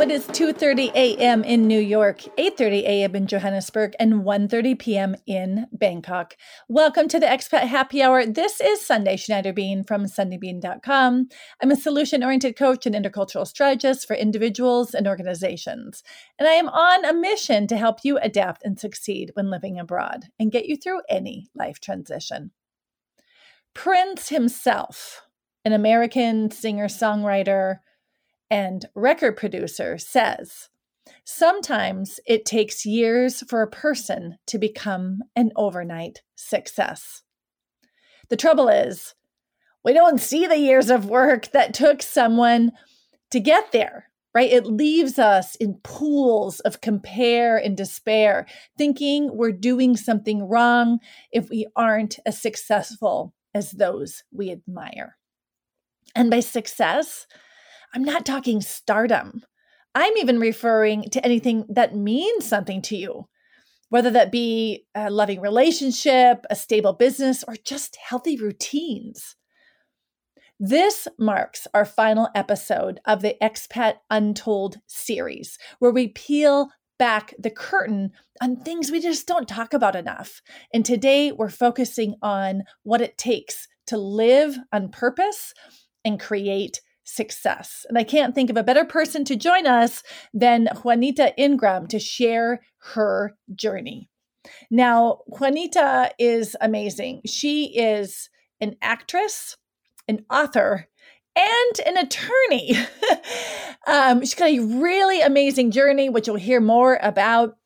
It is 2:30 a.m. in New York, 8:30 a.m. in Johannesburg, and 1:30 p.m. in Bangkok. Welcome to the Expat Happy Hour. This is Sundae Schneider Bean from sundaybean.com. I'm a solution-oriented coach and intercultural strategist for individuals and organizations, and I am on a mission to help you adapt and succeed when living abroad and get you through any life transition. Prince himself, an American singer-songwriter and record producer, says sometimes it takes years for a person to become an overnight success. The trouble is, we don't see the years of work that took someone to get there, right? It leaves us in pools of compare and despair, thinking we're doing something wrong if we aren't as successful as those we admire. And by success, I'm not talking stardom. I'm even referring to anything that means something to you, whether that be a loving relationship, a stable business, or just healthy routines. This marks our final episode of the Expat Untold series, where we peel back the curtain on things we just don't talk about enough. And today we're focusing on what it takes to live on purpose and create success. And I can't think of a better person to join us than Juanita Ingram to share her journey. Now, Juanita is amazing. She is an actress, an author, and an attorney. um, she's got a really amazing journey, which you'll hear more about.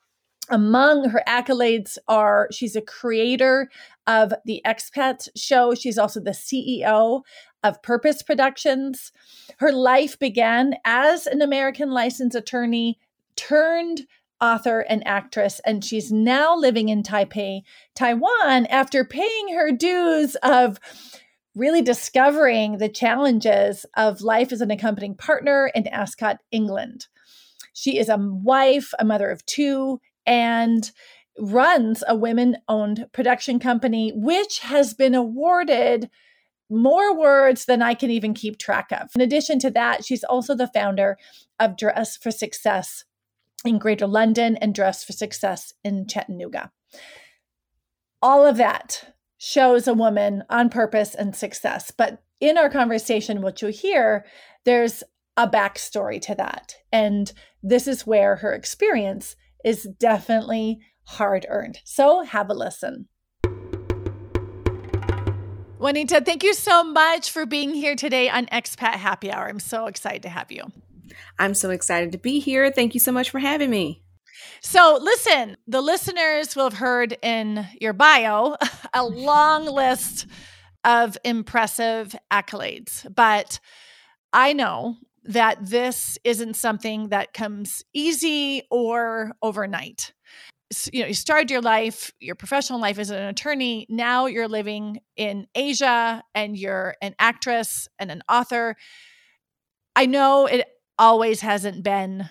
Among her accolades are she's a creator of the Expat Show. She's also the CEO of Purpose Productions. Her life began as an American licensed attorney turned author and actress, and she's now living in Taipei, Taiwan, after paying her dues of really discovering the challenges of life as an accompanying partner in Ascot, England. She is a wife, a mother of two, and runs a women owned production company, which has been awarded more words than I can even keep track of. In addition to that, she's also the founder of Dress for Success in Greater London and Dress for Success in Chattanooga. All of that shows a woman on purpose and success. But in our conversation, what you'll hear, there's a backstory to that. And this is where her experience is definitely hard earned. So have a listen. Juanita, thank you so much for being here today on Expat Happy Hour. I'm so excited to have you. I'm so excited to be here. Thank you so much for having me. So, listen, the listeners will have heard in your bio a long list of impressive accolades, but I know that this isn't something that comes easy or overnight you know you started your life your professional life as an attorney. Now you're living in asia and you're an actress and an author. I know it always hasn't been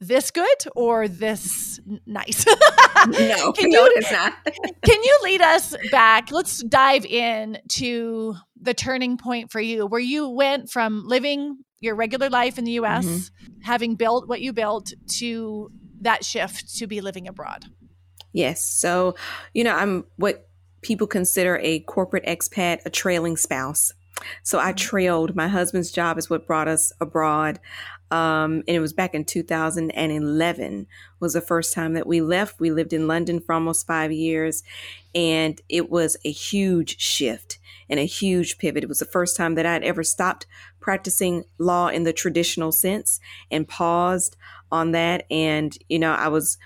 this good or this nice. No can no, you, it's not. can you lead us back? Let's dive in to the turning point for you where you went from living your regular life in the us mm-hmm. having built what you built to that shift to be living abroad? Yes. So, you know, I'm what people consider a corporate expat, a trailing spouse. So I mm-hmm. trailed. My husband's job is what brought us abroad. Um, and it was back in 2011 was the first time that we left. We lived in London for almost five years, and it was a huge shift and a huge pivot. It was the first time that I'd ever stopped practicing law in the traditional sense and paused on that. And, you know, I was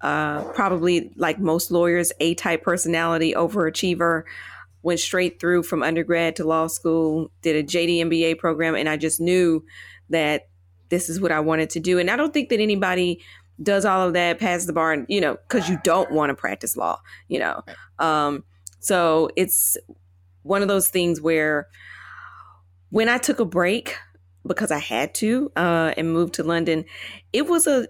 uh, probably like most lawyers, A type personality, overachiever, went straight through from undergrad to law school, did a JD MBA program, and I just knew that this is what I wanted to do. And I don't think that anybody does all of that, pass the bar, and, you know, because you don't want to practice law, you know. Um, so it's one of those things where when I took a break, because I had to uh, and moved to London, it was a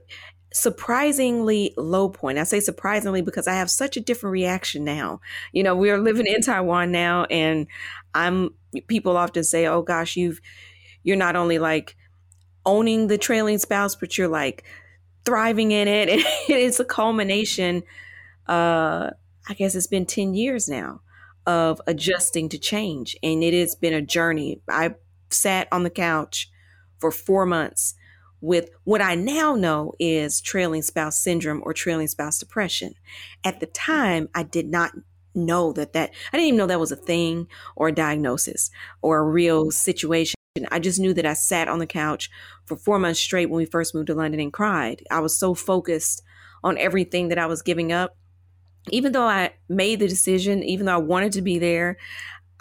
surprisingly low point. I say surprisingly because I have such a different reaction now. You know, we're living in Taiwan now, and I'm people often say, "Oh gosh, you've you're not only like owning the trailing spouse, but you're like thriving in it. And it's a culmination. Uh, I guess it's been 10 years now of adjusting to change. And it has been a journey. I sat on the couch for four months with what I now know is trailing spouse syndrome or trailing spouse depression. At the time, I did not know that that I didn't even know that was a thing or a diagnosis or a real situation. I just knew that I sat on the couch for 4 months straight when we first moved to London and cried. I was so focused on everything that I was giving up. Even though I made the decision, even though I wanted to be there,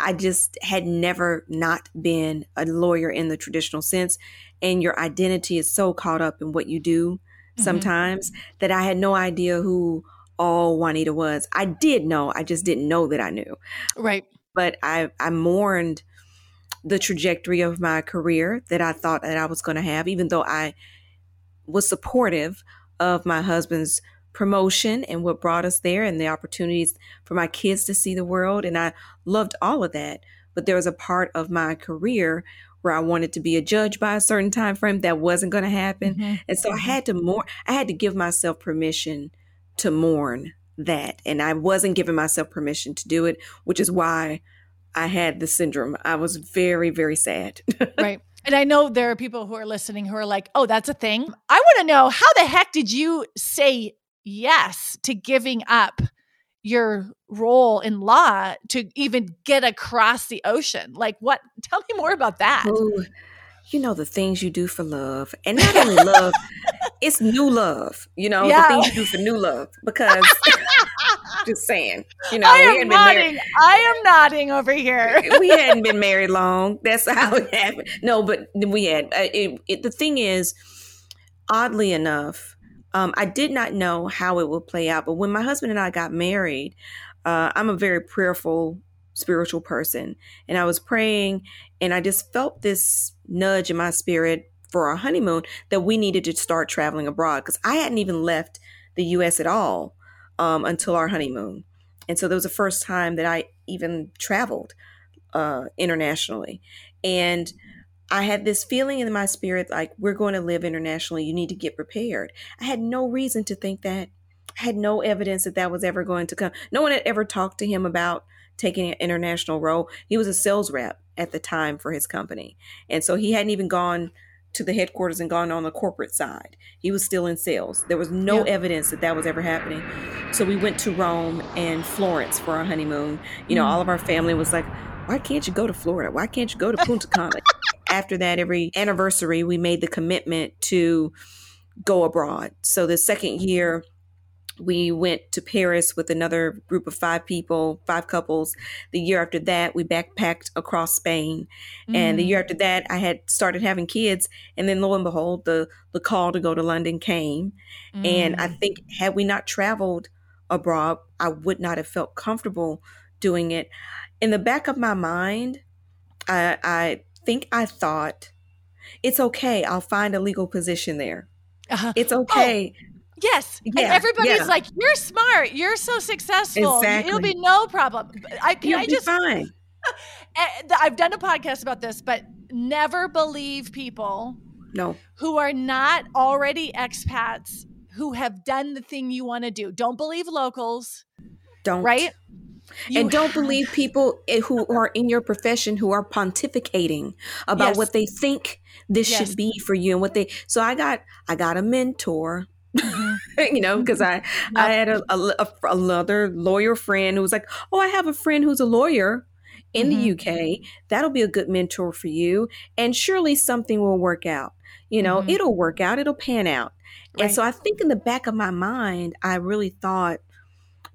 I just had never not been a lawyer in the traditional sense. And your identity is so caught up in what you do mm-hmm. sometimes that I had no idea who all Juanita was. I did know, I just didn't know that I knew. Right. But I, I mourned the trajectory of my career that I thought that I was going to have, even though I was supportive of my husband's promotion and what brought us there and the opportunities for my kids to see the world. And I loved all of that. But there was a part of my career where I wanted to be a judge by a certain time frame that wasn't going to happen. Mm-hmm. And so I mm-hmm. had to more I had to give myself permission to mourn that. And I wasn't giving myself permission to do it, which is why I had the syndrome. I was very, very sad. right. And I know there are people who are listening who are like, oh, that's a thing. I want to know how the heck did you say yes to giving up your role in law to even get across the ocean? Like, what? Tell me more about that. Ooh, you know, the things you do for love. And not only love, it's new love, you know, yeah. the things you do for new love. Because, just saying, you know, I am nodding. I am nodding over here. we hadn't been married long. That's how it happened. No, but we had. Uh, it, it, the thing is, oddly enough, um, I did not know how it would play out. But when my husband and I got married, uh, I'm a very prayerful spiritual person. And I was praying and I just felt this nudge in my spirit for our honeymoon that we needed to start traveling abroad because I hadn't even left the US at all um, until our honeymoon. And so that was the first time that I even traveled uh, internationally. And I had this feeling in my spirit like, we're going to live internationally. You need to get prepared. I had no reason to think that. I had no evidence that that was ever going to come. No one had ever talked to him about taking an international role. He was a sales rep at the time for his company. And so he hadn't even gone to the headquarters and gone on the corporate side. He was still in sales. There was no yeah. evidence that that was ever happening. So we went to Rome and Florence for our honeymoon. You know, mm. all of our family was like, why can't you go to Florida? Why can't you go to Punta Cana? After that, every anniversary, we made the commitment to go abroad. So the second year, we went to Paris with another group of five people, five couples. The year after that, we backpacked across Spain. Mm. And the year mm. after that, I had started having kids. And then lo and behold, the, the call to go to London came. Mm. And I mm. think had we not traveled abroad, I would not have felt comfortable doing it. In the back of my mind, I, I think I thought, it's okay. I'll find a legal position there. Uh-huh. It's oh, okay. Oh Yes. Yeah, and everybody's yeah. like, you're smart. You're so successful. Exactly. It'll be no problem. I can You'll I just fine. I've done a podcast about this, but never believe people no who are not already expats who have done the thing you want to do. Don't believe locals. Don't. Right? You and don't have- believe people who are in your profession who are pontificating about yes. what they think this yes. should be for you and what they so I got I got a mentor Mm-hmm. you know, because I yep. I had a, a, a, another lawyer friend who was like, "Oh, I have a friend who's a lawyer in mm-hmm. the UK. That'll be a good mentor for you, and surely something will work out. You know, mm-hmm. it'll work out. It'll pan out." Right. And so I think in the back of my mind, I really thought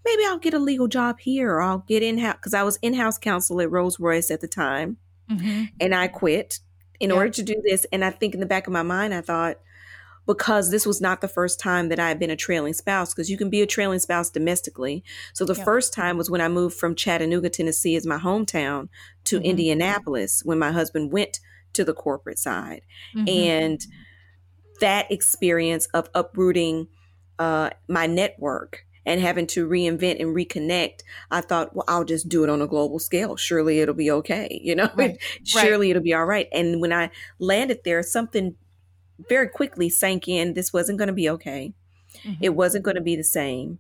maybe I'll get a legal job here, or I'll get in house because I was in house counsel at Rolls Royce at the time, mm-hmm. and I quit in yep. order to do this. And I think in the back of my mind, I thought because this was not the first time that I had been a trailing spouse, because you can be a trailing spouse domestically. So the yeah. first time was when I moved from Chattanooga, Tennessee, as my hometown, to mm-hmm. Indianapolis when my husband went to the corporate side. Mm-hmm. And that experience of uprooting uh, my network and having to reinvent and reconnect, I thought, well, I'll just do it on a global scale. Surely it'll be okay. You know, right. surely right. it'll be all right. And when I landed there, something very quickly sank in this wasn't going to be okay. Mm-hmm. It wasn't going to be the same.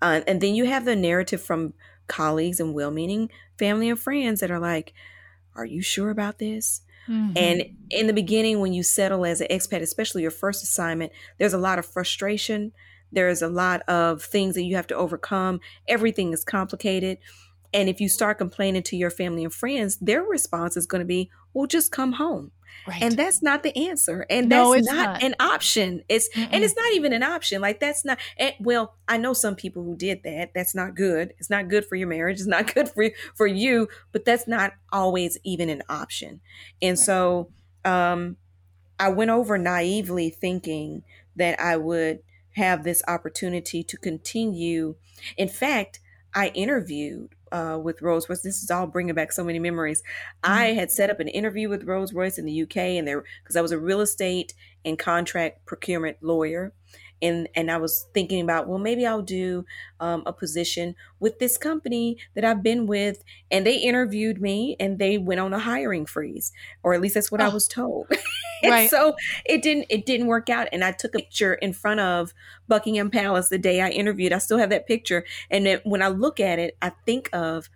Uh, and then you have the narrative from colleagues and well meaning family and friends that are like, Are you sure about this? Mm-hmm. And in the beginning, when you settle as an expat, especially your first assignment, there's a lot of frustration. There's a lot of things that you have to overcome. Everything is complicated. And if you start complaining to your family and friends, their response is going to be, well, just come home. Right. And that's not the answer. And no, that's not, not, an option. It's Mm-mm. and it's not even an option. Like that's not and, well, I know some people who did that. That's not good. It's not good for your marriage. It's not good for for you, but that's not always even an option. And right. so um I went over naively thinking that I would have this opportunity to continue. In fact, I interviewed uh, with Rolls Royce. This is all bringing back so many memories. Mm-hmm. I had set up an interview with Rolls Royce in the UK, and there because I was a real estate and contract procurement lawyer, and and I was thinking about well maybe I'll do um, a position with this company that I've been with, and they interviewed me and they went on a hiring freeze, or at least that's what oh. I was told. right. So it didn't it didn't work out, and I took a picture in front of Buckingham Palace the day I interviewed. I still have that picture, and it, when I look at it, I think of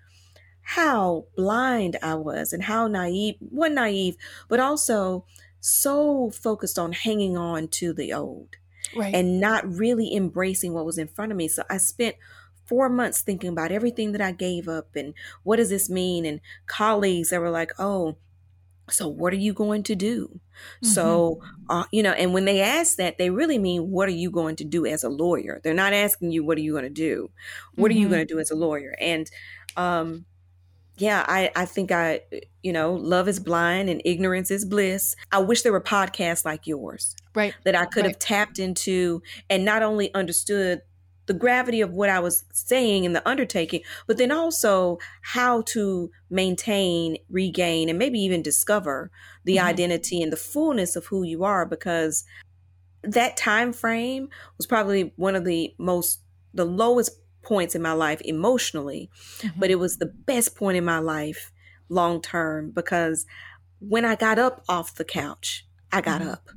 how blind I was and how naive, one naive, but also so focused on hanging on to the old right. and not really embracing what was in front of me. So I spent four months thinking about everything that I gave up and what does this mean? And colleagues that were like, oh, so what are you going to do? Mm-hmm. So, uh, you know, and when they ask that, they really mean, what are you going to do as a lawyer? They're not asking you, what are you going to do? What mm-hmm. are you going to do as a lawyer? And, um, yeah, I, I think I, you know, love is blind and ignorance is bliss. I wish there were podcasts like yours. Right. That I could right. have tapped into and not only understood the gravity of what I was saying in the undertaking, but then also how to maintain, regain, and maybe even discover the mm-hmm. identity and the fullness of who you are because that time frame was probably one of the most the lowest points in my life emotionally, mm-hmm. but it was the best point in my life long term because when I got up off the couch, I got mm-hmm. up.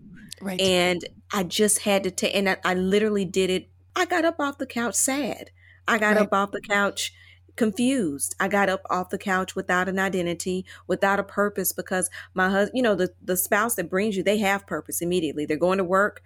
Right. And I just had to take, and I, I, literally did it. I got up off the couch sad. I got right. up off the couch confused. I got up off the couch without an identity, without a purpose because my husband, you know, the, the spouse that brings you, they have purpose immediately. They're going to work.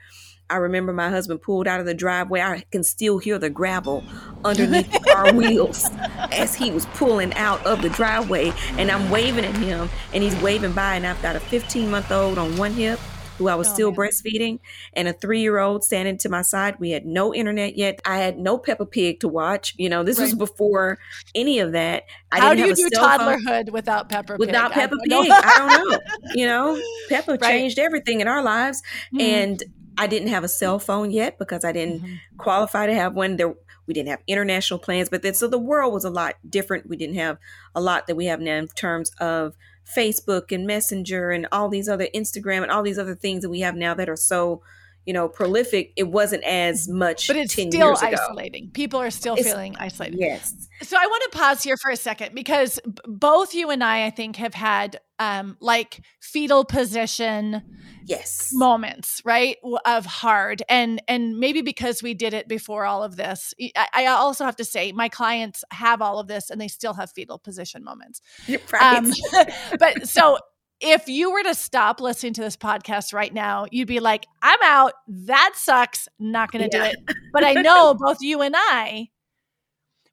I remember my husband pulled out of the driveway. I can still hear the gravel underneath the car wheels as he was pulling out of the driveway. And I'm waving at him, and he's waving by. And I've got a 15 month old on one hip who I was oh, still man. breastfeeding, and a three year old standing to my side. We had no internet yet. I had no Peppa Pig to watch. You know, this right. was before any of that. I How do you do toddlerhood without Peppa Pig? Without Peppa Pig, I don't know. You know, Peppa right. changed everything in our lives, mm. and I didn't have a cell phone yet because I didn't mm-hmm. qualify to have one. There, we didn't have international plans, but then so the world was a lot different. We didn't have a lot that we have now in terms of Facebook and Messenger and all these other Instagram and all these other things that we have now that are so you know prolific it wasn't as mm-hmm. much but it's still isolating. People are still it's, feeling isolated. yes. So i want to pause here for a second because both you and i i think have had um like fetal position yes. moments right of hard. And and maybe because we did it before all of this I, I, also have to say my clients have all of this and they still have fetal position moments. Right. Um, but so if you were to stop listening to this podcast right now you'd be like i'm out. That sucks. Not gonna yeah. do it. But i know both you and i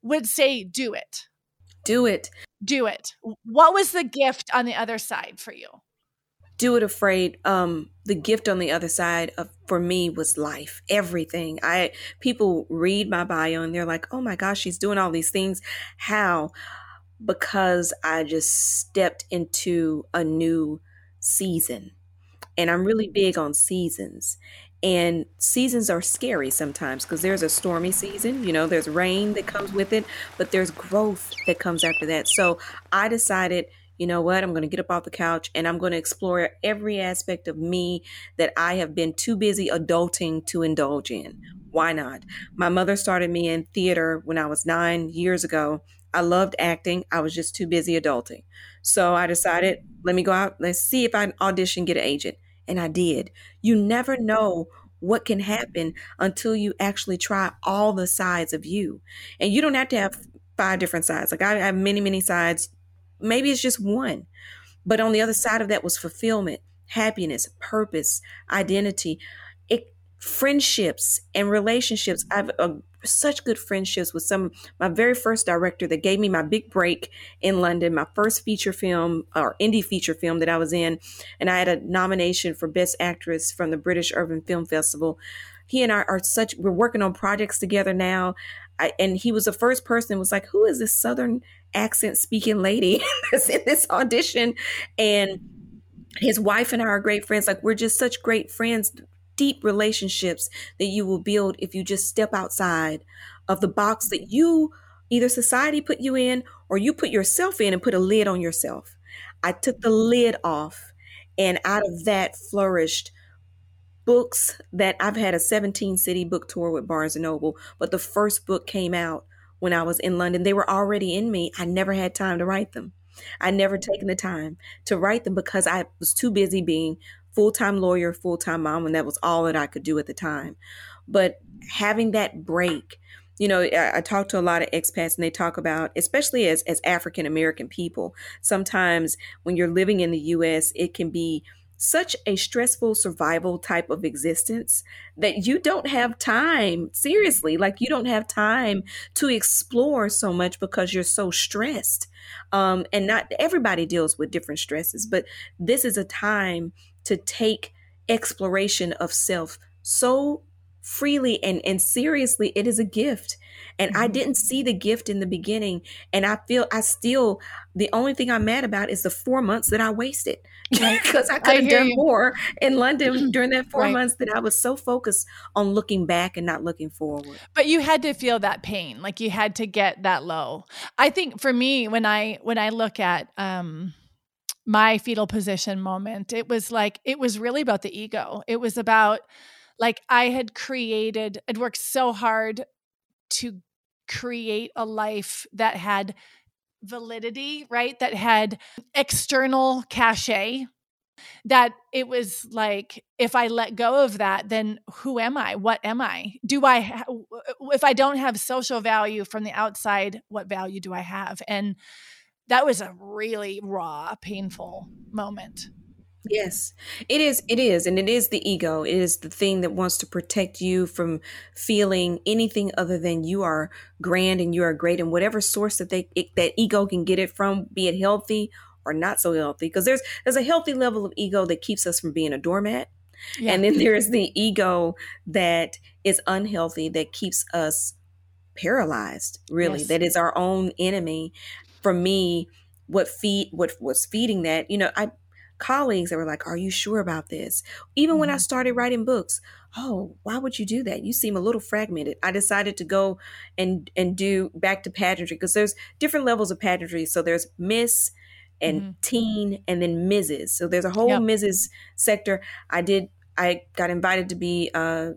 would say do it. Do it. Do it. What was the gift on the other side for you? Do it afraid um the gift on the other side of for me was life everything. I people read my bio and they're like oh my gosh she's doing all these things. How because i just stepped into a new season and i'm really mm-hmm. big on seasons and seasons are scary sometimes because there's a stormy season you know there's rain that comes with it but there's growth that comes after that so i decided you know what? I'm going to get up off the couch and I'm going to explore every aspect of me that I have been too busy adulting to indulge in. Why not? My mother started me in theater when I was nine years ago. I loved acting. I was just too busy adulting. So I decided, let me go out, let's see if I audition, get an agent. and I did. You never know what can happen until you actually try all the sides of you. And you don't have to have five different sides. Like I have many, many sides. Maybe it's just one. But on the other side of that was fulfillment, happiness, purpose, identity, it, friendships and relationships. I've uh, such good friendships with some my very first director that gave me my big break in London, my first feature film or indie feature film that I was in, and I had a nomination for best actress from the British Urban Film Festival. He and I are such we're working on projects together now. I, and he was the first person was like, "Who is this southern accent speaking lady that's in this audition?" And his wife and I are great friends. Like we're just such great friends deep relationships that you will build if you just step outside of the box that you either society put you in or you put yourself in and put a lid on yourself. I took the lid off, and out of that flourished books that I've had a 17 city book tour with Barnes and Noble, but the first book came out when I was in London. They were already in me. I never had time to write them. I never taken the time to write them because I was too busy being full time lawyer, full time mom, and that was all that I could do at the time. But having that break, you know, I, I talk to a lot of expats and they talk about, especially as, as African American people, sometimes when you're living in the US, it can be such a stressful survival type of existence that you don't have time seriously like you don't have time to explore so much because you're so stressed um, and not everybody deals with different stresses but this is a time to take exploration of self so freely and, and seriously. It is a gift. And mm-hmm. I didn't see the gift in the beginning. And I feel I still, the only thing I'm mad about is the four months that I wasted because I could have done you. more in London during that four right. months that I was so focused on looking back and not looking forward. But you had to feel that pain, like you had to get that low. I think for me, when I when I look at um my fetal position moment. It was like, it was really about the ego. It was about like I had created, I'd worked so hard to create a life that had validity, right? That had external cachet. That it was like, if I let go of that, then who am I? What am I? Do I, ha- if I don't have social value from the outside, what value do I have? And that was a really raw, painful moment. Yes, it is. It is. And it is the ego. It is the thing that wants to protect you from feeling anything other than you are grand and you are great and whatever source that they, it, that ego can get it from, be it healthy or not so healthy. Because there's, there's a healthy level of ego that keeps us from being a doormat. Yeah. And then there's the ego that is unhealthy that keeps us paralyzed, really, yes. that is our own enemy for me, what feed what was feeding that, you know, I colleagues that were like, Are you sure about this? Even mm-hmm. when I mm-hmm. started writing books, oh, why would you do that? You seem a little fragmented. I decided to go and and do back to pageantry because there's different levels of pageantry. So there's Miss and mm-hmm. teen and then Mrs. So there's a whole yep. Mrs. sector. I did I got invited to be uh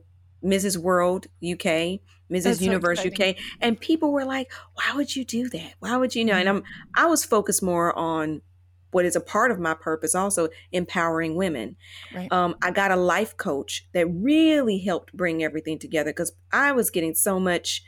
Mrs. World UK Mrs. That's Universe so UK, and people were like, "Why would you do that? Why would you know?" And I'm I was focused more on what is a part of my purpose, also empowering women. Right. Um, I got a life coach that really helped bring everything together because I was getting so much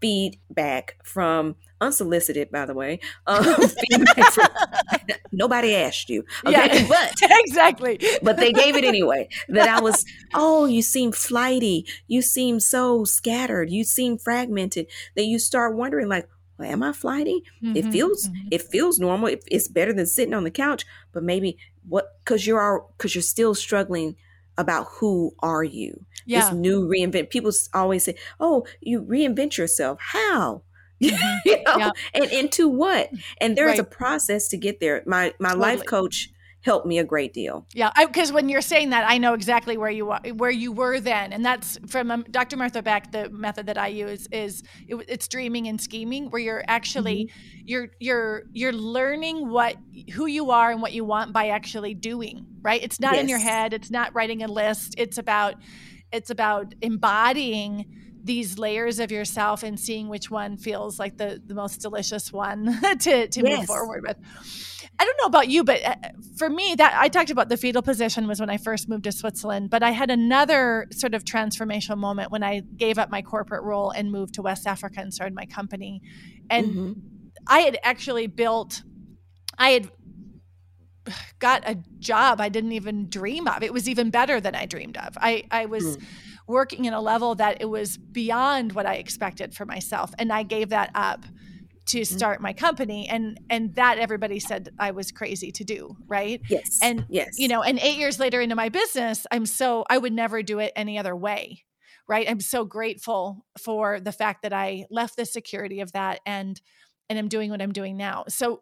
feedback from unsolicited, by the way. Um, from, nobody asked you, okay? Yeah, but exactly, but they gave it anyway. That I was, oh, you seem flighty, you seem so scattered, you seem fragmented. That you start wondering, like, well, am I flighty? Mm-hmm, it feels mm-hmm. it feels normal. It, it's better than sitting on the couch, but maybe what because you're all because you're still struggling about who are you yeah. this new reinvent people always say oh you reinvent yourself how mm-hmm. you know yeah. and into what and there's right. a process to get there my my totally. life coach helped me a great deal. Yeah, because when you're saying that, I know exactly where you are, where you were then, and that's from um, Dr. Martha Beck. The method that I use is it, it's dreaming and scheming, where you're actually mm-hmm. you're you're you're learning what who you are and what you want by actually doing. Right? It's not yes. in your head. It's not writing a list. It's about it's about embodying these layers of yourself and seeing which one feels like the the most delicious one to to yes. move forward with. I don't know about you, but uh, for me, that I talked about the fetal position was when I first moved to Switzerland. But I had another sort of transformational moment when I gave up my corporate role and moved to West Africa and started my company. And mm-hmm. I had actually built, I had got a job I didn't even dream of. It was even better than I dreamed of. I, I was mm. Working in a level that it was beyond what I expected for myself. And I gave that up to mm-hmm. start my company and and that everybody said I was crazy to do, right? Yes. And yes. you know, and 8 years later into my business, I'm so I would never do it any other way. Right? I'm so grateful for the fact that I left the security of that and and I'm doing what I'm doing now. So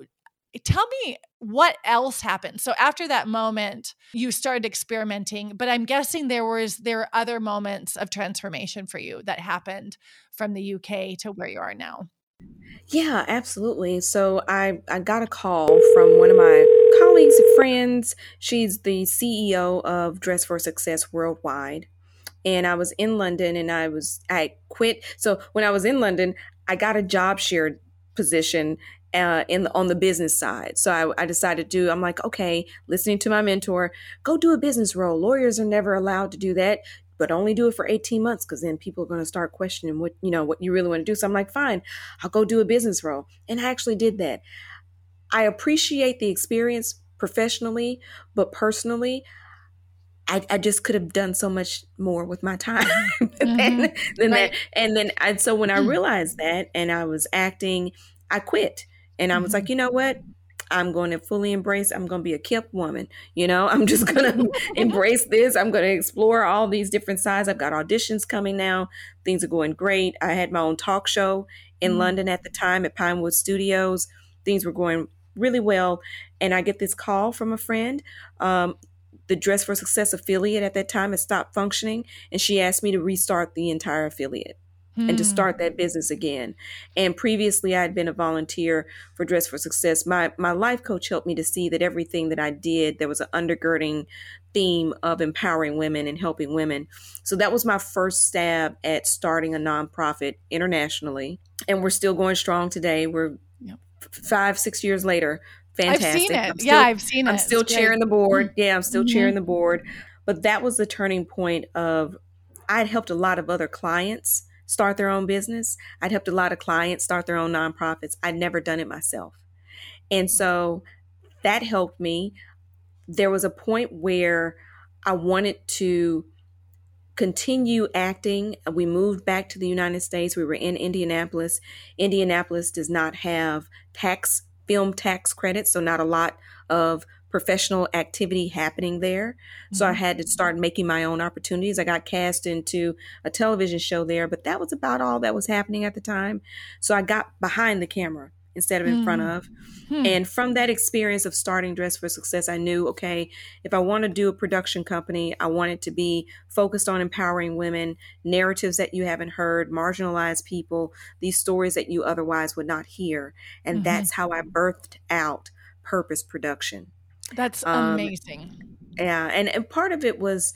tell me what else happened. So after that moment you started experimenting but i'm guessing there was there were other moments of transformation for you that happened from the uk to where you are now. Yeah absolutely. So i i got a call from one of my colleagues friends. She's the ceo of dress for success worldwide and i was in london and i was i quit. So when i was in london i got a job shared position uh, in the, on the business side. So I, I, decided to do. I'm like, okay, listening to my mentor, go do a business role. Lawyers are never allowed to do that, but only do it for 18 months because then people are going to start questioning what you know what you really want to do. So I'm like, fine, I'll go do a business role, and I actually did that. I appreciate the experience professionally, but personally. I, I just could have done so much more with my time mm-hmm. than, than right. that. And then, I, so when I mm. realized that, and I was acting, I quit and I was mm-hmm. like, you know what? I'm going to fully embrace. I'm going to be a kept woman. You know, I'm just going to embrace this. I'm going to explore all these different sides. I've got auditions coming now. Things are going great. I had my own talk show in mm-hmm. London at the time at Pinewood Studios. Things were going really well. And I get this call from a friend. Um, the Dress for Success affiliate at that time had stopped functioning, and she asked me to restart the entire affiliate hmm. and to start that business again. And previously, I had been a volunteer for Dress for Success. My my life coach helped me to see that everything that I did, there was an undergirding theme of empowering women and helping women. So that was my first stab at starting a nonprofit internationally, and we're still going strong today. We're yep. five six years later. Fantastic. I've seen it. Still, yeah, I've seen it. I'm still it's chairing great. the board. Yeah, I'm still mm-hmm. chairing the board. But that was the turning point of I had helped a lot of other clients start their own business. I'd helped a lot of clients start their own nonprofits. I'd never done it myself. And so that helped me. There was a point where I wanted to continue acting. We moved back to the United States. We were in Indianapolis. Indianapolis does not have tax film tax credits, so not a lot of professional activity happening there. Mm-hmm. So I mm-hmm. had to start making my own opportunities. I got cast into a television show there, but that was about all that was happening at the time. So I got behind the camera instead of in mm-hmm. front mm. of. Hmm. And from that experience of starting Dress for Success, I knew, okay, if I want to do a production company, I want it to be focused on empowering women, narratives that you haven't heard, marginalized people, these stories that you otherwise would not hear. And mm-hmm. that's how I birthed out Purpose Production. That's um, amazing. Yeah, and and part of it was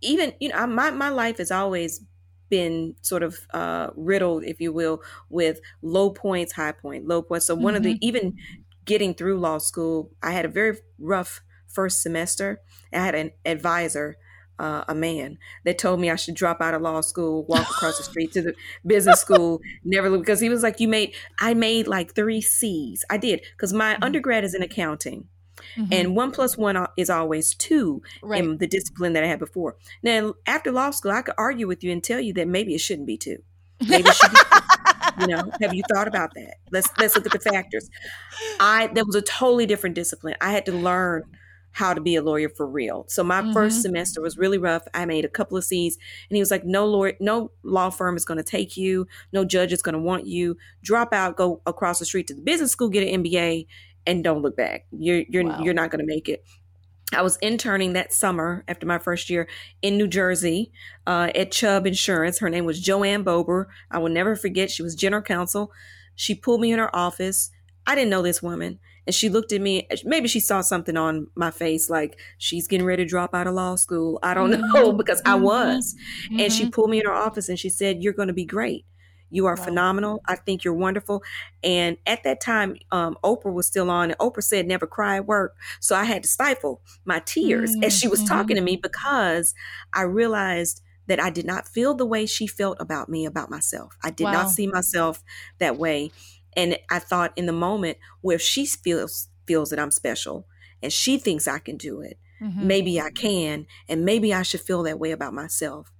even you know my my life has always been sort of uh, riddled, if you will, with low points, high point, low points. So one mm-hmm. of the mm-hmm. even getting through law school, I had a very rough first semester. I had an advisor uh, a man that told me I should drop out of law school, walk across the street to the business school, never because he was like, "You made I made like three C's. I did because my mm-hmm. undergrad is in accounting, Mm-hmm. And one plus one is always two right. in the discipline that I had before. Now, after law school, I could argue with you and tell you that maybe it shouldn't be two. Maybe it should be you know, have you thought about that? Let's let's look at the factors. I that was a totally different discipline. I had to learn how to be a lawyer for real. So my mm-hmm. first semester was really rough. I made a couple of C's and he was like, no lawyer, no law firm is going to take you. No judge is going to want you. Drop out, go across the street to the business school, get an MBA and don't look back. You're you're wow. you're not going to make it. I was interning that summer after my first year in New Jersey uh, at Chubb Insurance. Her name was Joanne Bober. I will never forget. She was general counsel. She pulled me in her office. I didn't know this woman. And she looked at me. Maybe she saw something on my face, like she's getting ready to drop out of law school. I don't mm-hmm. know because I mm-hmm. was. Mm-hmm. And she mm-hmm. pulled me in her office and she said, "You're going to be great. You are wow. phenomenal. I think you're wonderful." And at that time, um, Oprah was still on, and Oprah said, "Never cry at work." So I had to stifle my tears as she was mm-hmm. talking to me because I realized that I did not feel the way she felt about me, about myself. I did wow. not see myself that way. And I thought in the moment where she feels feels that I'm special and she thinks I can do it, mm-hmm. maybe I can, and maybe I should feel that way about myself.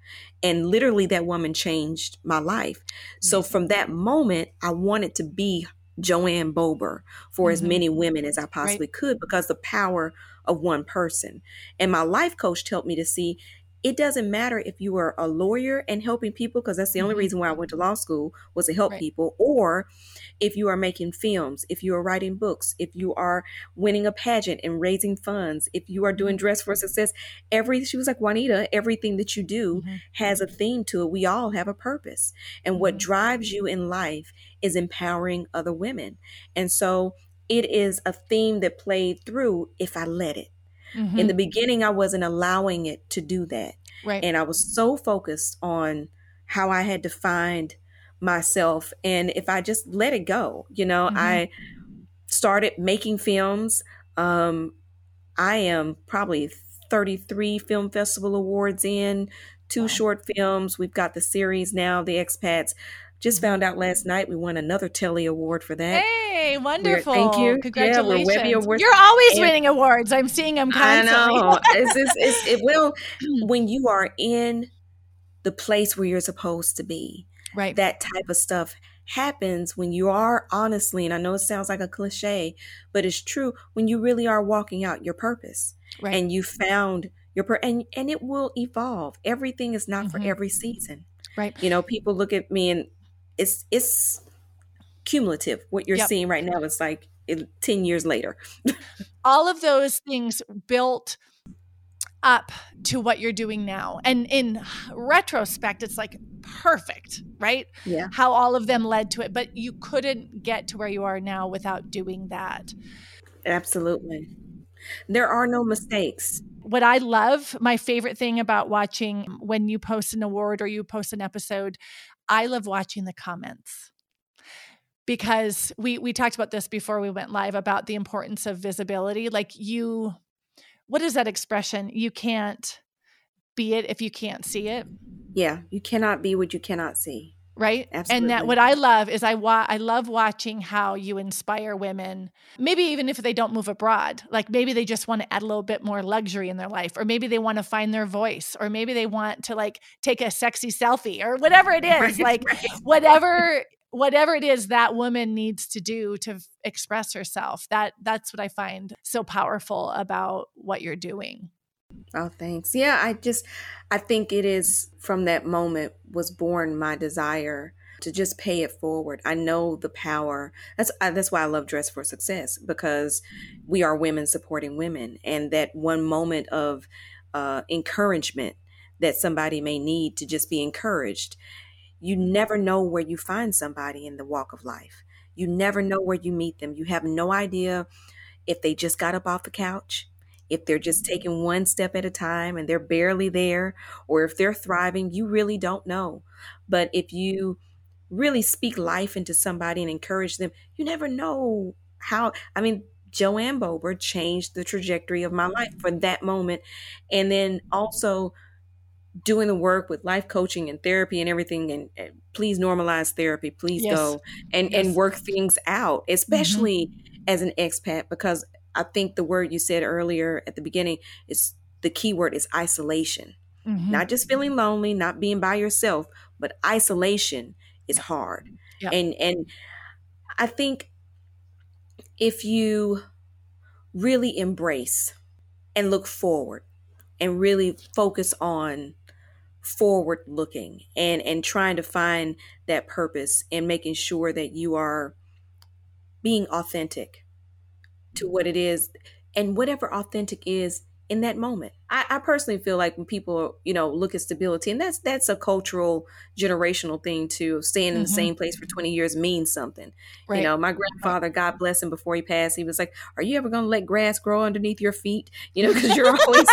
And literally that woman changed my life. So from that moment, I wanted to be Joanne Bober for mm-hmm. as many women as I possibly right. could because the power of one person. And my life coach helped me to see it doesn't matter if you are a lawyer and helping people because that's the only mm-hmm. reason why I went to law school was to help right. people or if you are making films, if you are writing books, if you are winning a pageant and raising funds, if you are doing mm-hmm. dress for success, every she was like Juanita, everything that you do mm-hmm. has a theme to it. We all have a purpose. And what mm-hmm. drives you in life is empowering other women. And so it is a theme that played through if I let it. Mm-hmm. In the beginning, I wasn't allowing it to do that. Right. And I was so focused on how I had to find myself. And if I just let it go, you know, mm-hmm. I started making films. Um, I am probably 33 film festival awards in, two wow. short films. We've got the series now, The Expats. Just mm-hmm. found out last night we won another Telly Award for that. Hey, wonderful! We're, thank you. Congratulations! Yeah. You're always and, winning awards. I'm seeing them constantly. I know. it's, it's, it's, it will when you are in the place where you're supposed to be. Right. That type of stuff happens when you are honestly, and I know it sounds like a cliche, but it's true when you really are walking out your purpose right. and you found your per and and it will evolve. Everything is not mm-hmm. for every season. Right. You know, people look at me and it's it's cumulative. What you're yep. seeing right now is like 10 years later. All of those things built up to what you're doing now. And in retrospect, it's like perfect, right? Yeah. How all of them led to it. But you couldn't get to where you are now without doing that. Absolutely. There are no mistakes. What I love, my favorite thing about watching um, when you post an award or you post an episode, I love watching the comments because we we talked about this before we went live about the importance of visibility like you what is that expression you can't be it if you can't see it yeah you cannot be what you cannot see right Absolutely. and that what i love is i wa- i love watching how you inspire women maybe even if they don't move abroad like maybe they just want to add a little bit more luxury in their life or maybe they want to find their voice or maybe they want to like take a sexy selfie or whatever it is right, like right. whatever whatever it is that woman needs to do to express herself that that's what i find so powerful about what you're doing Oh, thanks. Yeah, I just I think it is from that moment was born my desire to just pay it forward. I know the power. That's that's why I love Dress for Success because we are women supporting women, and that one moment of uh, encouragement that somebody may need to just be encouraged. You never know where you find somebody in the walk of life. You never know where you meet them. You have no idea if they just got up off the couch if they're just taking one step at a time and they're barely there, or if they're thriving, you really don't know. But if you really speak life into somebody and encourage them, you never know how. I mean, Joanne Bober changed the trajectory of my life for that moment. And then also doing the work with life coaching and therapy and everything and, and please normalize therapy please yes. go and yes. and work things out mm-hmm. especially mm-hmm. as an expat because I think the word you said earlier at the beginning is the key word is isolation. Mm-hmm. Not just feeling lonely, not being by yourself, but isolation is hard. And and I think if you really embrace and look forward and really focus on forward looking and and trying to find that purpose and making sure that you are being authentic to what it is and whatever authentic is in that moment. I, I, personally feel like when people, you know, look at stability, and that's that's a cultural, generational thing too. Staying in mm-hmm. the same place for 20 years means something. Right. You know, my grandfather, God bless him, before he passed, he was like, Are you ever gonna let grass grow underneath your feet? You know, because you're always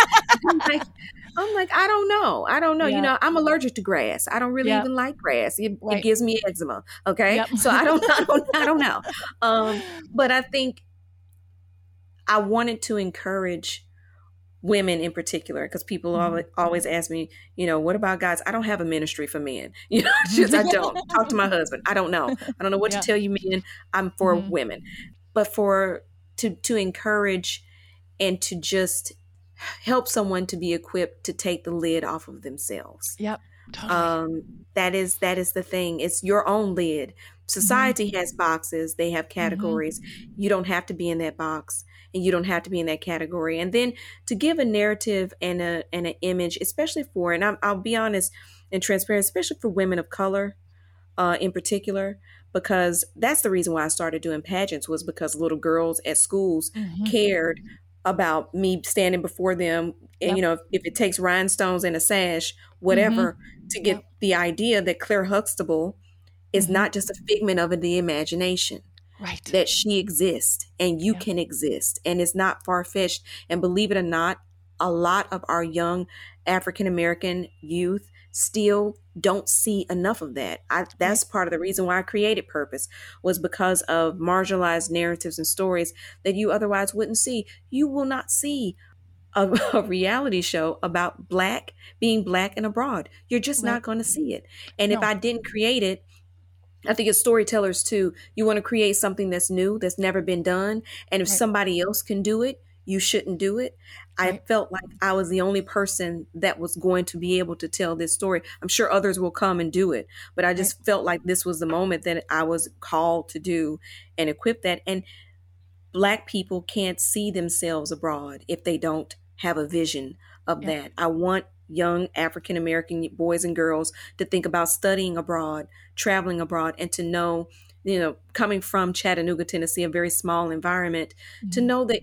I'm like, I'm like, I don't know. I don't know. Yeah. You know, I'm allergic to grass. I don't really even like grass. It, right. it, gives me eczema. Okay. Yep. So I don't I don't I don't know. Um, but I think I wanted to encourage women in particular because people mm-hmm. always, always ask me you know what about guys i don't have a ministry for men you know just i don't talk to my husband i don't know i don't know what yeah. to tell you men i'm for mm-hmm. women but for to to encourage and to just help someone to be equipped to take the lid off of themselves yep totally. um that is that is the thing it's your own lid society mm-hmm. has boxes they have mm-hmm. categories mm-hmm. you don't have to be in that box and you don't have to be in that category. And then to give a narrative and a and an image, especially for and i will be honest and transparent, especially for women of color, uh, in particular, because that's the reason why I started doing pageants was because little girls at schools mm-hmm. cared about me standing before them and yep. you know if, if, it takes rhinestones and a sash whatever mm-hmm. to get yep. the idea that claire huxtable is mm-hmm. not just a figment of the imagination right that she exists and you yeah. can exist and it's not far-fetched and believe it or not a lot of our young african american youth still don't see enough of that I, that's part of the reason why i created purpose was because of marginalized narratives and stories that you otherwise wouldn't see you will not see a, a, reality show about black being black and abroad. You're just right. not going to see it. And no. if I didn't create it, I think as storytellers too, you want to create something that's new, that's never been done. And if right. somebody else can do it, you shouldn't do it. Right. I felt like I was the only person that was going to be able to tell this story. I'm sure others will come and do it, but I just right. felt like this was the moment that I was called to do and equip that. And black people can't see themselves abroad if they don't have a vision of yeah. that. I want young African American boys and girls to think about studying abroad, traveling abroad, and to know, you know, coming from Chattanooga, Tennessee, a very small environment, mm-hmm. to know that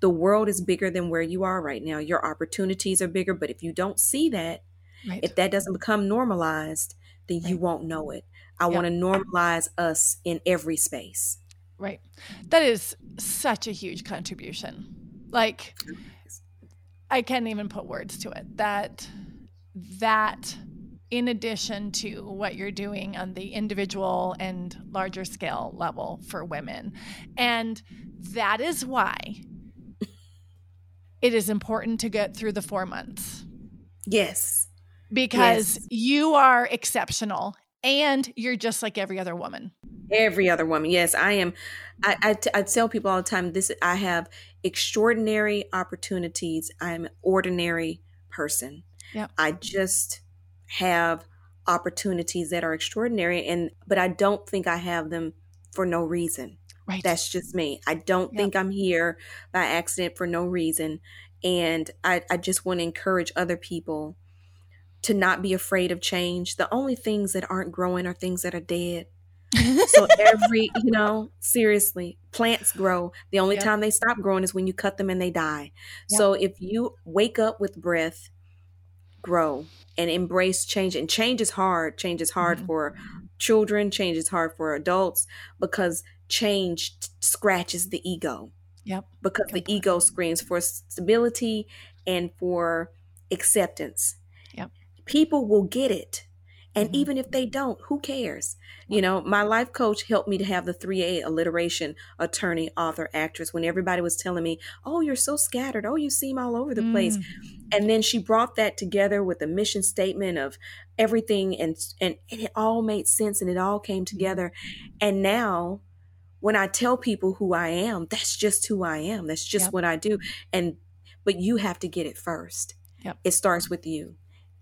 the world is bigger than where you are right now. Your opportunities are bigger, but if you don't see that, right. if that doesn't become normalized, then right. you won't know it. I yep. want to normalize us in every space. Right. That is such a huge contribution. Like, I can't even put words to it. That that in addition to what you're doing on the individual and larger scale level for women. And that is why it is important to get through the 4 months. Yes. Because yes. you are exceptional and you're just like every other woman. Every other woman. Yes, I am. I, I, t- I tell people all the time this I have extraordinary opportunities. I'm an ordinary person. Yeah. I just have opportunities that are extraordinary and but I don't think I have them for no reason. Right. That's just me. I don't yep. think I'm here by accident for no reason. And I, I just want to encourage other people to not be afraid of change. The only things that aren't growing are things that are dead so every, you know, seriously, plants grow. The only yep. time they stop growing is when you cut them and they die. Yep. So if you wake up with breath, grow and embrace change. And change is hard. Change is hard mm-hmm. for children, change is hard for adults because change t- scratches the ego. Yep. Because the ego screams for stability and for acceptance. Yep. People will get it and mm-hmm. even if they don't, who cares? You know, my life coach helped me to have the 3A alliteration attorney, author, actress when everybody was telling me, oh, you're so scattered. Oh, you seem all over the mm. place. And then she brought that together with a mission statement of everything and, and, and it all made sense and it all came mm-hmm. together. And now when I tell people who I am, that's just who I am. That's just yep. what I do. And but you have to get it first. Yep. It starts with you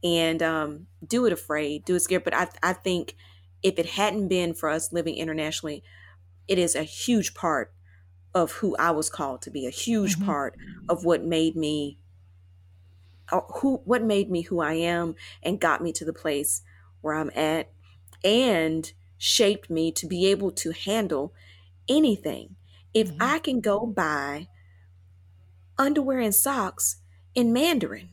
and um, do it afraid, do it scared. But I, I think if it hadn't been for us living internationally, it is a huge part of who I was called to be, a huge mm-hmm. part of what made me uh, who what made me who I am and got me to the place where I'm at and shaped me to be able to handle anything. If mm-hmm. I can go buy underwear and socks in Mandarin.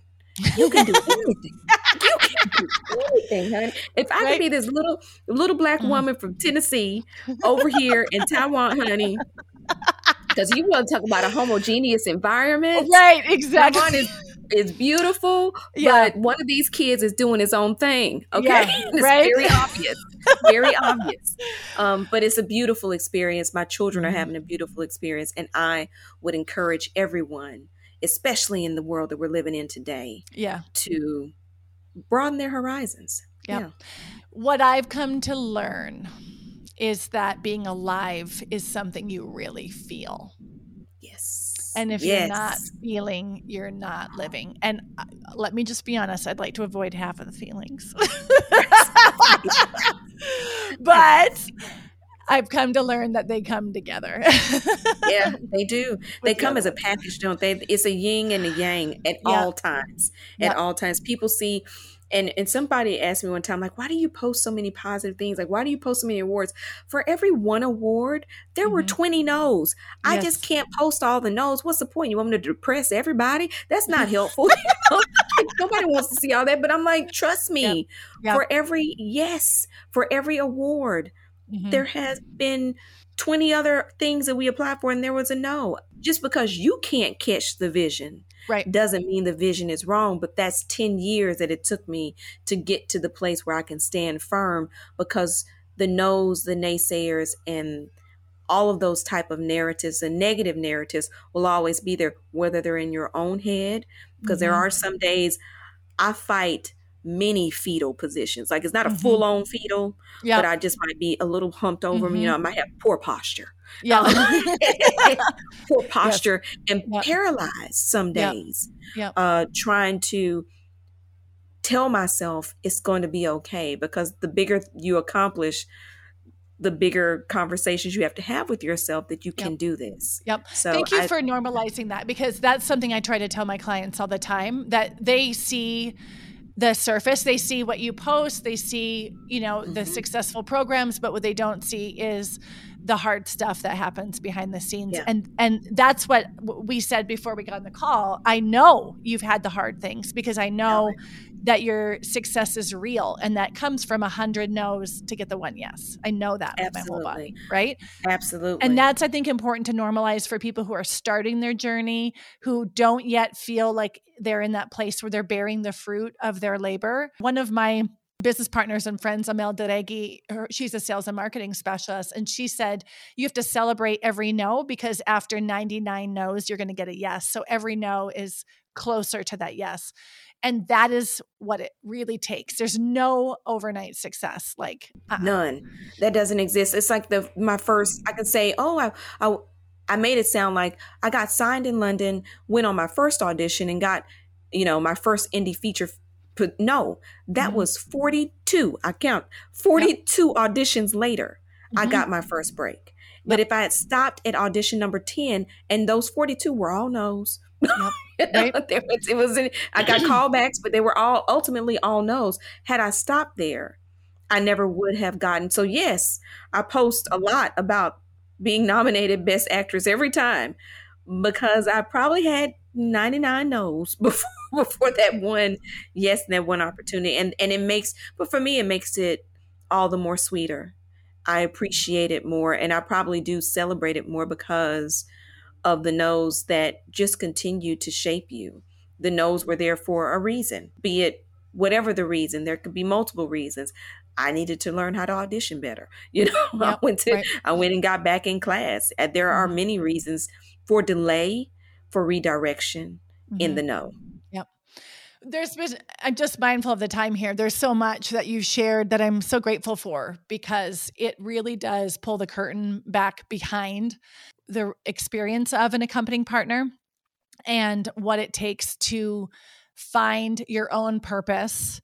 You can do anything. You can do anything, honey. If I right? could be this little little black mm-hmm. woman from Tennessee over here in Taiwan, honey, because you want to talk about a homogeneous environment, right? Exactly. Taiwan is is beautiful, yeah. but one of these kids is doing his own thing. Okay, yeah, it's right? very obvious, very obvious. Um, but it's a beautiful experience. My children are mm-hmm. having a beautiful experience, and I would encourage everyone especially in the world that we're living in today. Yeah. To broaden their horizons. Yep. Yeah. What I've come to learn is that being alive is something you really feel. Yes. And if yes. you're not feeling, you're not living. And uh, let me just be honest, I'd like to avoid half of the feelings. I've come to learn that they come together. yeah, they do. They come as a package, don't they? It's a yin and a yang at all times. At all times. People see and and somebody asked me one time like why do you post so many positive things like why do you post so many awards for every one award there mm-hmm. were 20 no's yes. i just can't post all the no's what's the point you want me to depress everybody that's not helpful nobody wants to see all that but i'm like trust me yep. Yep. for every yes for every award Mm-hmm. There has been 20 other things that we applied for and there was a no. Just because you can't catch the vision right. doesn't mean the vision is wrong, but that's 10 years that it took me to get to the place where I can stand firm because the no's, the naysayers and all of those type of narratives the negative narratives will always be there whether they're in your own head because mm-hmm. there are some days I fight many fetal positions. Like it's not a mm-hmm. full on fetal, yep. but I just might be a little humped over. Mm-hmm. You know, I might have poor posture. Yeah. Um, poor posture yes. and yep. paralyzed some days. Yep. Uh, trying to tell myself it's going to be okay because the bigger you accomplish, the bigger conversations you have to have with yourself that you can yep. do this. Yep. So thank you I, for normalizing that because that's something I try to tell my clients all the time that they see the surface they see what you post they see you know the mm-hmm. successful programs but what they don't see is the hard stuff that happens behind the scenes yeah. and and that's what we said before we got on the call i know you've had the hard things because i know yeah. that your success is real and that comes from a hundred no's to get the one yes i know that Absolutely. with my whole body right Absolutely. and that's i think important to normalize for people who are starting their journey who don't yet feel like they're in that place where they're bearing the fruit of their labor one of my business partners and friends, Amel Deregi, she's a sales and marketing specialist. And she said, you have to celebrate every no because after 99 no's, you're going to get a yes. So every no is closer to that yes. And that is what it really takes. There's no overnight success. Like uh-uh. none. That doesn't exist. It's like the my first. I could say, oh, I, I I made it sound like I got signed in London, went on my first audition, and got you know my first indie feature no, that mm-hmm. was 42. I count 42 yep. auditions later. Mm-hmm. I got my first break. But if I had stopped at audition number 10 and those 42 were all no's, yep. right? was, it was, I got callbacks, but they were all ultimately all no's. Had I stopped there, I never would have gotten. So, yes, I post a lot about being nominated Best Actress every time because I probably had 99 no's before before that one yes and that one opportunity and and it makes but for me it makes it all the more sweeter i appreciate it more and i probably do celebrate it more because of the no's that just continue to shape you the no's were there for a reason be it whatever the reason there could be multiple reasons I needed to learn how to audition better. You know, yep, I went to right. I went and got back in class. And There are mm-hmm. many reasons for delay, for redirection mm-hmm. in the know. Yep. there's been i'm just mindful of the time here there's so much that you've shared that i'm so grateful for because it really does pull the curtain back behind the experience of an accompanying partner and what it takes to find your own purpose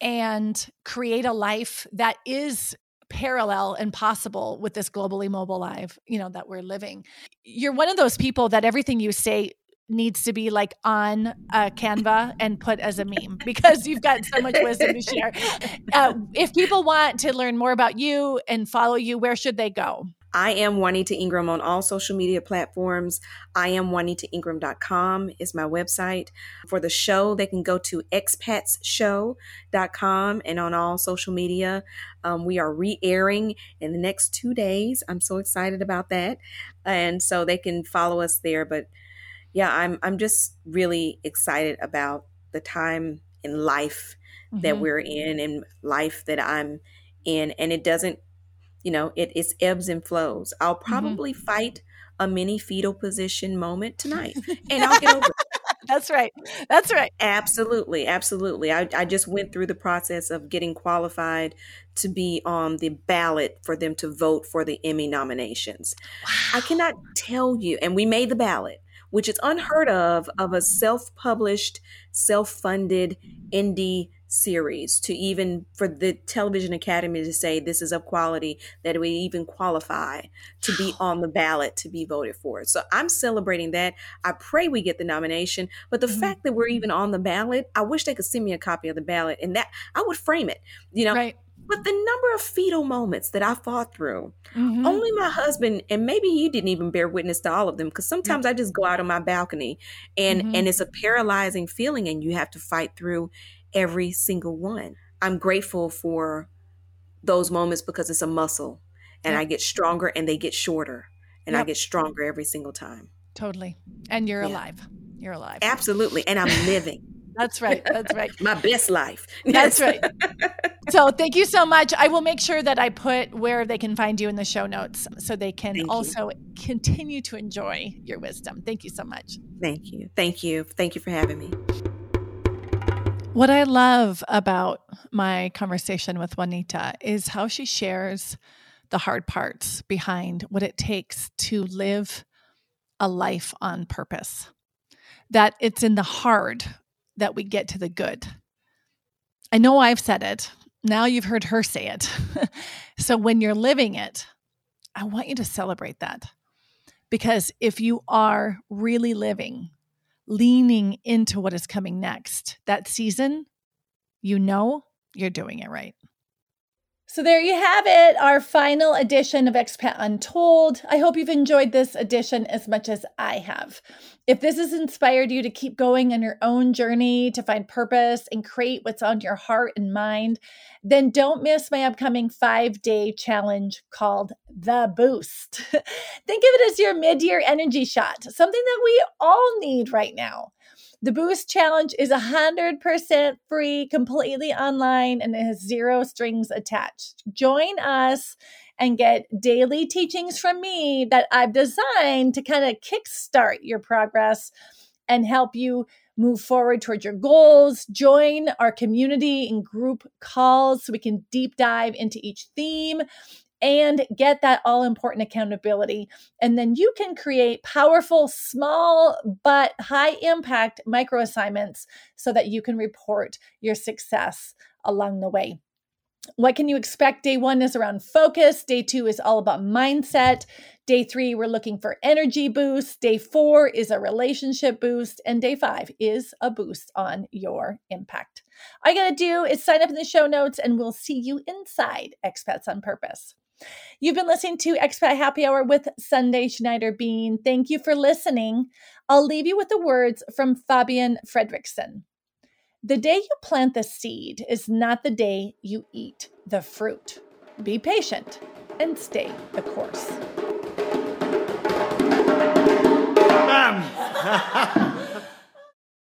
and create a life that is parallel and possible with this globally mobile life you know that we're living you're one of those people that everything you say needs to be like on a Canva and put as a meme because you've got so much wisdom to share. Uh, if people want to learn more about you and follow you, where should they go? I am Juanita Ingram on all social media platforms. I am JuanitaIngram.com is my website. For the show, they can go to expatsshow.com and on all social media. Um, we are re airing in the next two days. I'm so excited about that. And so they can follow us there. But yeah, I'm, I'm just really excited about the time in life mm-hmm. that we're in and life that I'm in. And it doesn't you know, it, it's ebbs and flows. I'll mm-hmm. probably mm-hmm. fight a mini fetal position moment tonight and I'll get over it. That's right. That's right. Absolutely. Absolutely. I, I just went through the process of getting qualified to be on the ballot for them to vote for the Emmy nominations. Wow. I cannot tell you, and we made the ballot, which is unheard of, of a self published, self funded indie series to even for the television academy to say this is of quality that we even qualify to be on the ballot to be voted for so i'm celebrating that i pray we get the nomination but the mm-hmm. fact that we're even on the ballot i wish they could send me a copy of the ballot and that i would frame it you know right. But the number of fetal moments that I fought through, mm-hmm. only my husband, and maybe he didn't even bear witness to all of them, because sometimes mm-hmm. I just go out on my balcony and mm-hmm. and it's a paralyzing feeling, and you have to fight through every single one. I'm grateful for those moments because it's a muscle and. I get stronger and they get shorter and yep. I get stronger every single time. Totally. And you're yeah. alive. You're alive. Absolutely. And I'm living. That's right. That's right. My best life. That's right. So thank you so much. I will make sure that I put where they can find you in the show notes so they can thank also you. continue to enjoy your wisdom. Thank you so much. Thank you. Thank you. Thank you for having me. What I love about my conversation with Juanita is how she shares the hard parts behind what it takes to live a life on purpose. That it's in the hard that we get to the good. I know I've said it. Now you've heard her say it. so when you're living it, I want you to celebrate that. Because if you are really living leaning into what is coming next that season, you know you're doing it right. So, there you have it, our final edition of Expat Untold. I hope you've enjoyed this edition as much as I have. If this has inspired you to keep going on your own journey to find purpose and create what's on your heart and mind, then don't miss my upcoming five day challenge called The Boost. Think of it as your mid year energy shot, something that we all need right now. The Boost Challenge is 100% free, completely online, and it has zero strings attached. Join us and get daily teachings from me that I've designed to kind of kickstart your progress and help you move forward towards your goals. Join our community in group calls so we can deep dive into each theme and get that all important accountability. And then you can create powerful, small, but high impact micro assignments so that you can report your success along the way. What can you expect? Day one is around focus. Day two is all about mindset. Day three, we're looking for energy boost. Day four is a relationship boost. And day five is a boost on your impact. All you got to do is sign up in the show notes, and we'll see you inside Expats on Purpose. You've been listening to Expat Happy Hour with Sundae Schneider Bean. Thank you for listening. I'll leave you with the words from Fabienne Fredrickson. The day you plant the seed is not the day you eat the fruit. Be patient and stay the course.